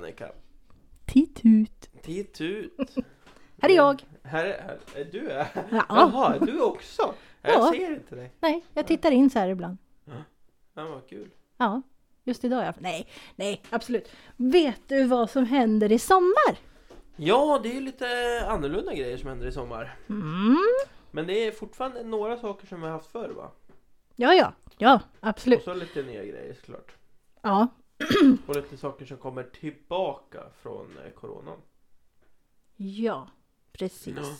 Annika? Titt ut. Titt ut. Här är jag. Här är, här är du är. Ja. Jaha, du också? Jag Ja. ser inte dig. Nej, jag tittar in så här ibland. Ja, vad kul. Ja, just idag i alla fall. Nej, nej, absolut. Vet du vad som händer i sommar? Ja, det är lite annorlunda grejer som händer i sommar. Mm. Men det är fortfarande några saker som vi har haft förr va? Ja, ja, ja, Och absolut. så lite nya grejer såklart. Ja, Och lite saker som kommer tillbaka från eh, coronan. ja, precis. Ja.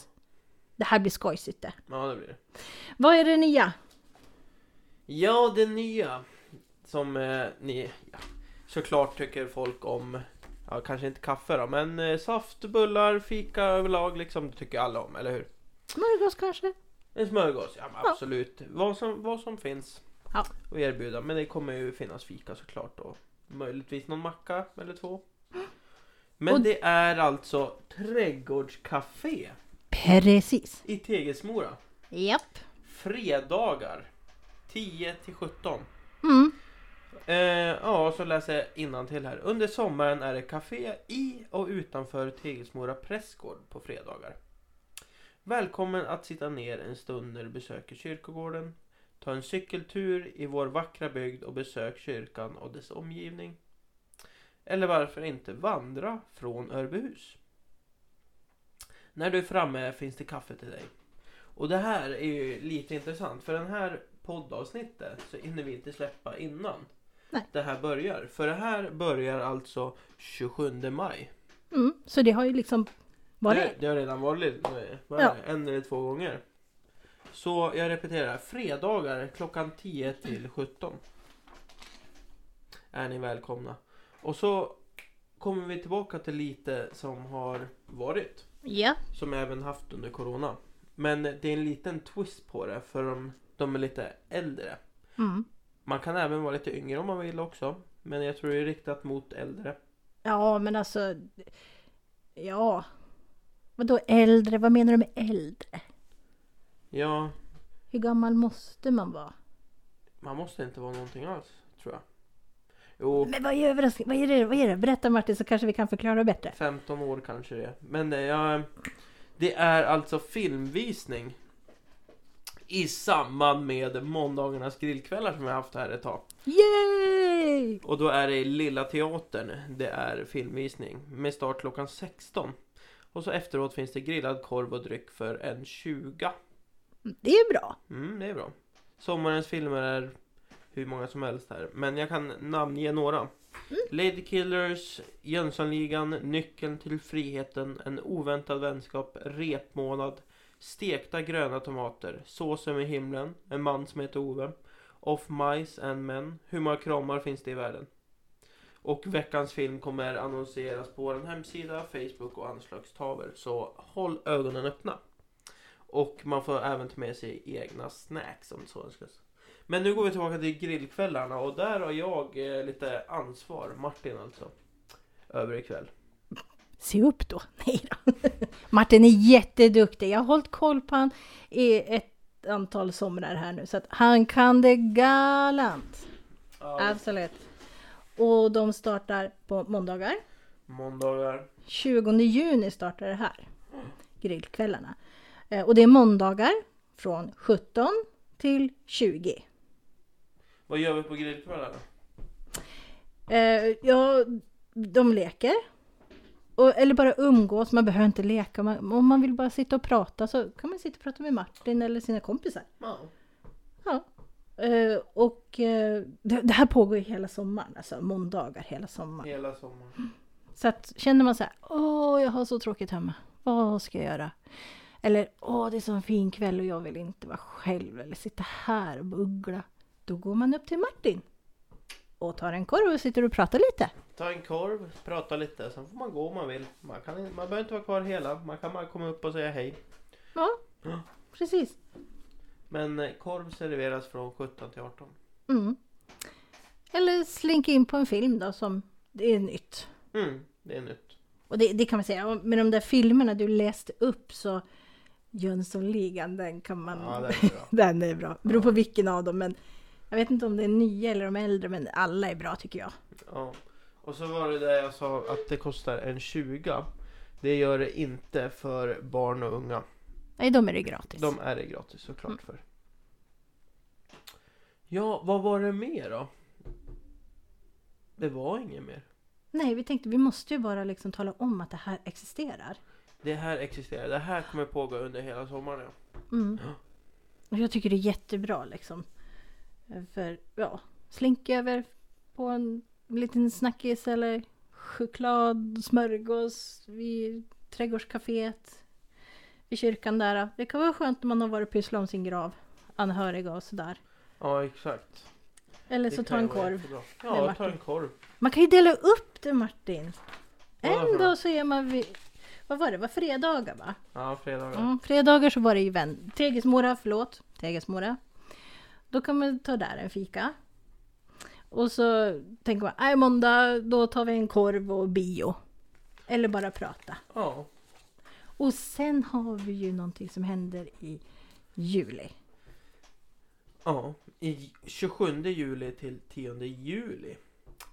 Det här blir skojsigt det. Ja, det blir det. Vad är det nya? Ja, det nya. Som eh, ni ja, såklart tycker folk om. Ja, kanske inte kaffe då, men eh, saft, bullar, fika överlag liksom. Det tycker alla om, eller hur? Smörgås kanske? En smörgås, ja men Ja. absolut. Vad, som, vad som finns Ja. att erbjuda. Men det kommer ju finnas fika såklart och möjligtvis någon macka eller två. Men Och- det är alltså trädgårdscafé Precis. i Tegelsmora. Japp. Fredagar 10 till 17. Mm. Eh, ja, så läser jag till här. Under sommaren är det café i och utanför Tegelsmora prästgård på fredagar. Välkommen att sitta ner en stund när du besöker kyrkogården. Ta en cykeltur i vår vackra bygd och besök kyrkan och dess omgivning. Eller varför inte vandra från Örbyhus? När du är framme finns det kaffe till dig. Och det här är ju lite intressant för den här poddavsnittet så hinner vi inte släppa innan Nej. det här börjar. För det här börjar alltså 27 maj. Mm. Så det har ju liksom varit... Det, det har redan varit vad Ja. en eller två gånger. Så jag repeterar. Fredagar klockan 10 till 17. Är ni välkomna. Och så kommer vi tillbaka till lite som har varit. Ja. Som jag även haft under Corona. Men det är en liten twist på det för de, de är lite äldre. Mm. Man kan även vara lite yngre om man vill också. Men jag tror det är riktat mot äldre. Ja, men alltså... Ja. Vadå äldre? Vad menar du med äldre? Ja, Hur gammal måste man vara? man måste inte vara någonting alls, tror jag. Jo, Men vad är? Vad är det? Vad är det? Berätta Martin så kanske vi kan förklara bättre. 15 år kanske det är. Men eh, ja, det är alltså filmvisning i samband med måndagarnas grillkvällar som vi har haft här ett tag. Yay! Och då är det i Lilla Teatern det är filmvisning med start klockan 16. Och så efteråt finns det grillad korv och dryck för en 20. Det är bra. Mm, det är bra. Sommarens filmer är hur många som helst här. Men jag kan namnge några. Lady Killers, Jönssonligan, Nyckeln till friheten, En oväntad vänskap, Repmånad, Stekta gröna tomater, Såsen i himlen, En man som heter Ove, Off Mice and Men, Hur många kramar finns det i världen? Och veckans film kommer annonseras på vår hemsida, Facebook och anslagstavlor. Så håll ögonen öppna. Och man får även ta med sig egna snacks om så önskas. Men nu går vi tillbaka till grillkvällarna och där har jag eh, lite ansvar, Martin alltså. Över ikväll. Se upp då. Nej då. Martin är jätteduktig. Jag har hållit koll på han i ett antal somrar här nu så att han kan det galant. Absolut. Och de startar på måndagar. Måndagar. 20 juni startar det här. Grillkvällarna. Eh, Och det är måndagar från 17 till 20. Vad gör vi på grillkvällarna? Eh, ja, de leker. Och, eller bara umgås, man behöver inte leka. Man, om man vill bara sitta och prata så kan man sitta och prata med Martin eller sina kompisar. Ja. Ja. Eh, och eh, det, det här pågår ju hela sommaren, alltså måndagar hela sommaren. Hela sommaren. Så att känner man så här, åh jag har så tråkigt hemma, vad ska jag göra? Eller, åh det är så en fin kväll och jag vill inte vara själv eller sitta här och buggla. Då går man upp till Martin och tar en korv och sitter och pratar lite. Ta en korv, prata lite, sen får man gå om man vill. Man, kan, man behöver inte vara kvar hela, man kan bara komma upp och säga hej. Ja, Ja. precis. Men eh, korv serveras från 17 till 18. Mm. Eller slinka in på en film då som det är nytt. Mm, det är nytt. Och det, det kan man säga, med de där filmerna du läste upp så Jönssonligan, den kan man... Ja, det är bra. den är bra. Beror på vilken av dem men jag vet inte om det är nya eller de äldre men alla är bra tycker jag. Ja. Och så var det där jag sa att det kostar en 20. Det gör det inte för barn och unga. Nej, de är det gratis. De är det gratis såklart Mm. för. Ja, vad var det mer då? Det var inget mer. Nej, vi tänkte vi måste ju bara liksom tala om att det här existerar. Det här existerar. Det här kommer pågå under hela sommaren. Ja. Mm. Och jag tycker det är jättebra liksom. För ja, slink över på en liten snackis eller choklad, smörgås vid trädgårdscaféet. Vid kyrkan där. Det kan vara skönt när man har varit och pysslat om sin grav. Anhöriga och sådär. Ja, exakt. Eller så ta en korv. Ja, ta en korv. Man kan ju dela upp det Martin. En dag så är man vid, vad var det, var fredagar va? Ja, fredagar. Mm, fredagar så var det ju vän, Tegesmora, förlåt, Tegesmora. Då kan man ta där en fika. Och så tänker man, nej måndag då tar vi en korv och bio. Eller bara prata. Ja. Och sen har vi ju någonting som händer i juli. Ja, i 27 juli till 10 juli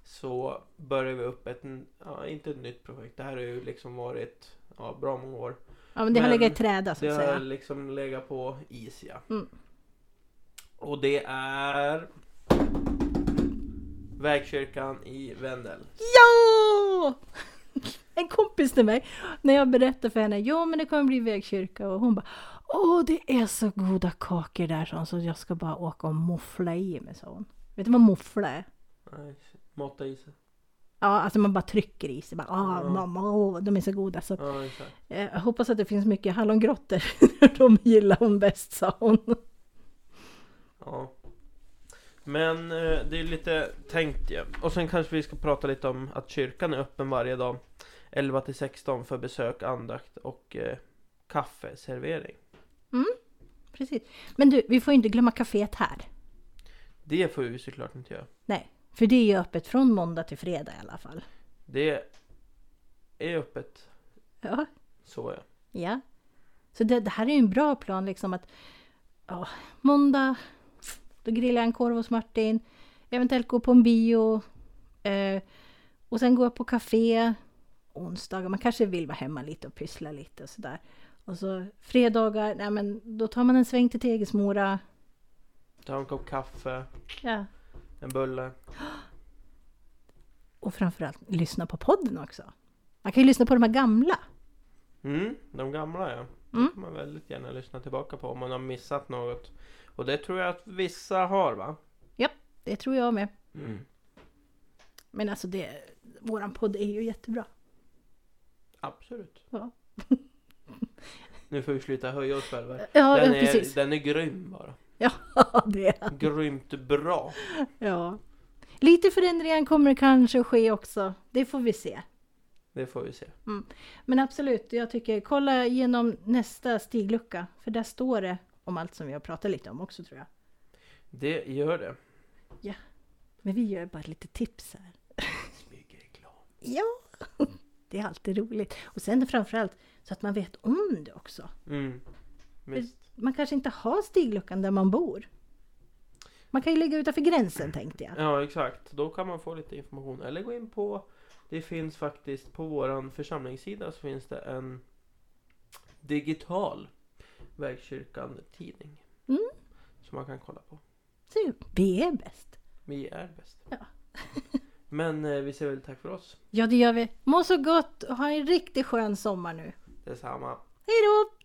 så börjar vi upp ett, ja inte ett nytt projekt. Det här har ju liksom varit ja, bra många år. Ja men det har Men legat i träda så Det att har säga. liksom legat på is ja. Mm. Och det är Vägkyrkan i Vendel. Ja! En kompis till mig, när jag berättade för henne, ja men det kommer bli vägkyrka och hon bara Åh det är så goda kakor där hon, så jag ska bara åka och moffla i mig sa hon. Vet du vad moffla är? Nej, måtta i sig. Ja, alltså man bara trycker i sig. Bara, ah, Ja. mamma, åh, de är så goda. Så, Ja, eh, jag hoppas att det finns mycket hallongrottor. de gillar hon bäst, sa hon. Ja. Men eh, det är lite tänkt ju. Och sen kanske vi ska prata lite om att kyrkan är öppen varje dag 11 till 16 för besök, andakt och eh, kaffeservering. Precis. Men du, vi får inte glömma kaféet här. Det får vi såklart inte göra. Nej, för det är öppet från måndag till fredag i alla fall. Det är öppet Ja, så ja. ja. Så det, det här är ju en bra plan liksom att ja, måndag, då grillar jag en korv hos Martin. Eventuellt gå på en bio. Eh, och sen gå upp på café. Onsdagar, man kanske vill vara hemma lite och pyssla lite och sådär. Och så fredagar, nej men då tar man en sväng till Tegesmora. Ta en kopp kaffe, Ja. en bulle. Och framförallt lyssna på podden också. Man kan ju lyssna på de här gamla. Mm, de gamla ja. Mm. får man väldigt gärna lyssna tillbaka på om man har missat något. Och det tror jag att vissa har va? Det tror jag med. Mm. Men alltså det, våran podd är ju jättebra. Absolut. Ja. Nu får vi sluta höja oss själva. Ja, Den ja, är, precis. den är grym bara. Ja, det är Grymt bra. Ja. Lite förändringar kommer kanske ske också. Det får vi se. Det får vi se. Men absolut, jag tycker kolla igenom nästa stiglucka. För där står det om allt som vi har pratat lite om också tror jag. Det gör det. Men vi gör bara lite tips här. Smygreklam. Ja, det är alltid roligt. Och sen framförallt så att man vet om det också. Mm. Man kanske inte har stigluckan där man bor. Man kan ju lägga utanför gränsen tänkte jag. Ja exakt. Då kan man få lite information. Eller gå in på Det finns faktiskt på våran församlingssida så finns det en digital Vägkyrkan tidning. Mm. Som man kan kolla på. Så, vi är bäst. Vi är bäst. Ja. Men eh, vi säger väl tack för oss. Ja, det gör vi. Må så gott och ha en riktigt skön sommar nu. Detsamma. Hej då!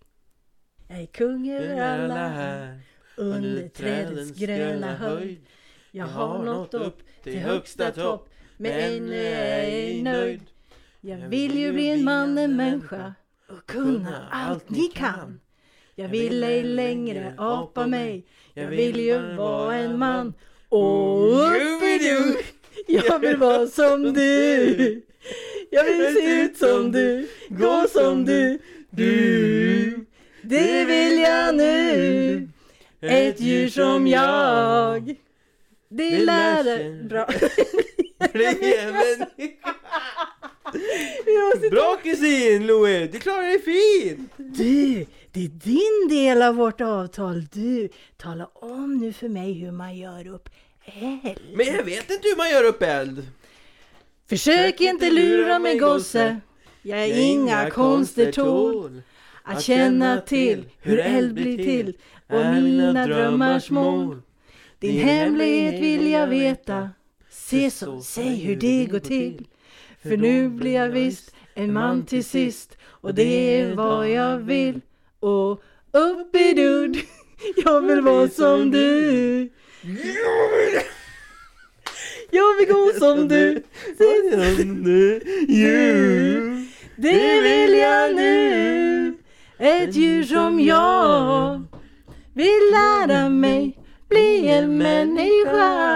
Jag är kung över alla här, under trädens gröna höjd. Jag har nått upp till högsta topp, men ännu är jag ej nöjd. Jag vill ju bli en man, en människa och kunna allt ni kan. Jag vill ej längre apa mig, jag vill ju vara en man. Och uppidu, jag vill vara som du. Jag vill se ut som du, gå som du, du. Det vill. Ett djur som jag. Det lär dig... Bra. Bli människa. Bra kusin Louie, du klarar dig fint! Du, det är din del av vårt avtal. Du, tala om nu för mig hur man gör upp eld. Men jag vet inte hur man gör upp eld. Försök inte lura mig gosse, jag är inga konster tål. Att känna till hur eld blir till och mina drömmars mål. Din hemlighet vill jag veta, se så, säg hur det går till. För nu blir jag visst en man till sist och det är vad jag vill. Och uppidudd, jag vill vara som du. Jag vill gå som du. Det vill jag nu. Ett djur som jag vill lära mig bli en människa.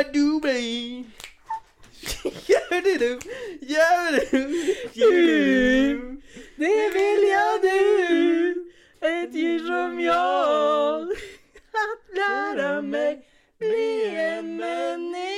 Yabbadoo! Yabbadoo! Det vill jag nu. Ett djur som jag. Att lära mig bli en människa.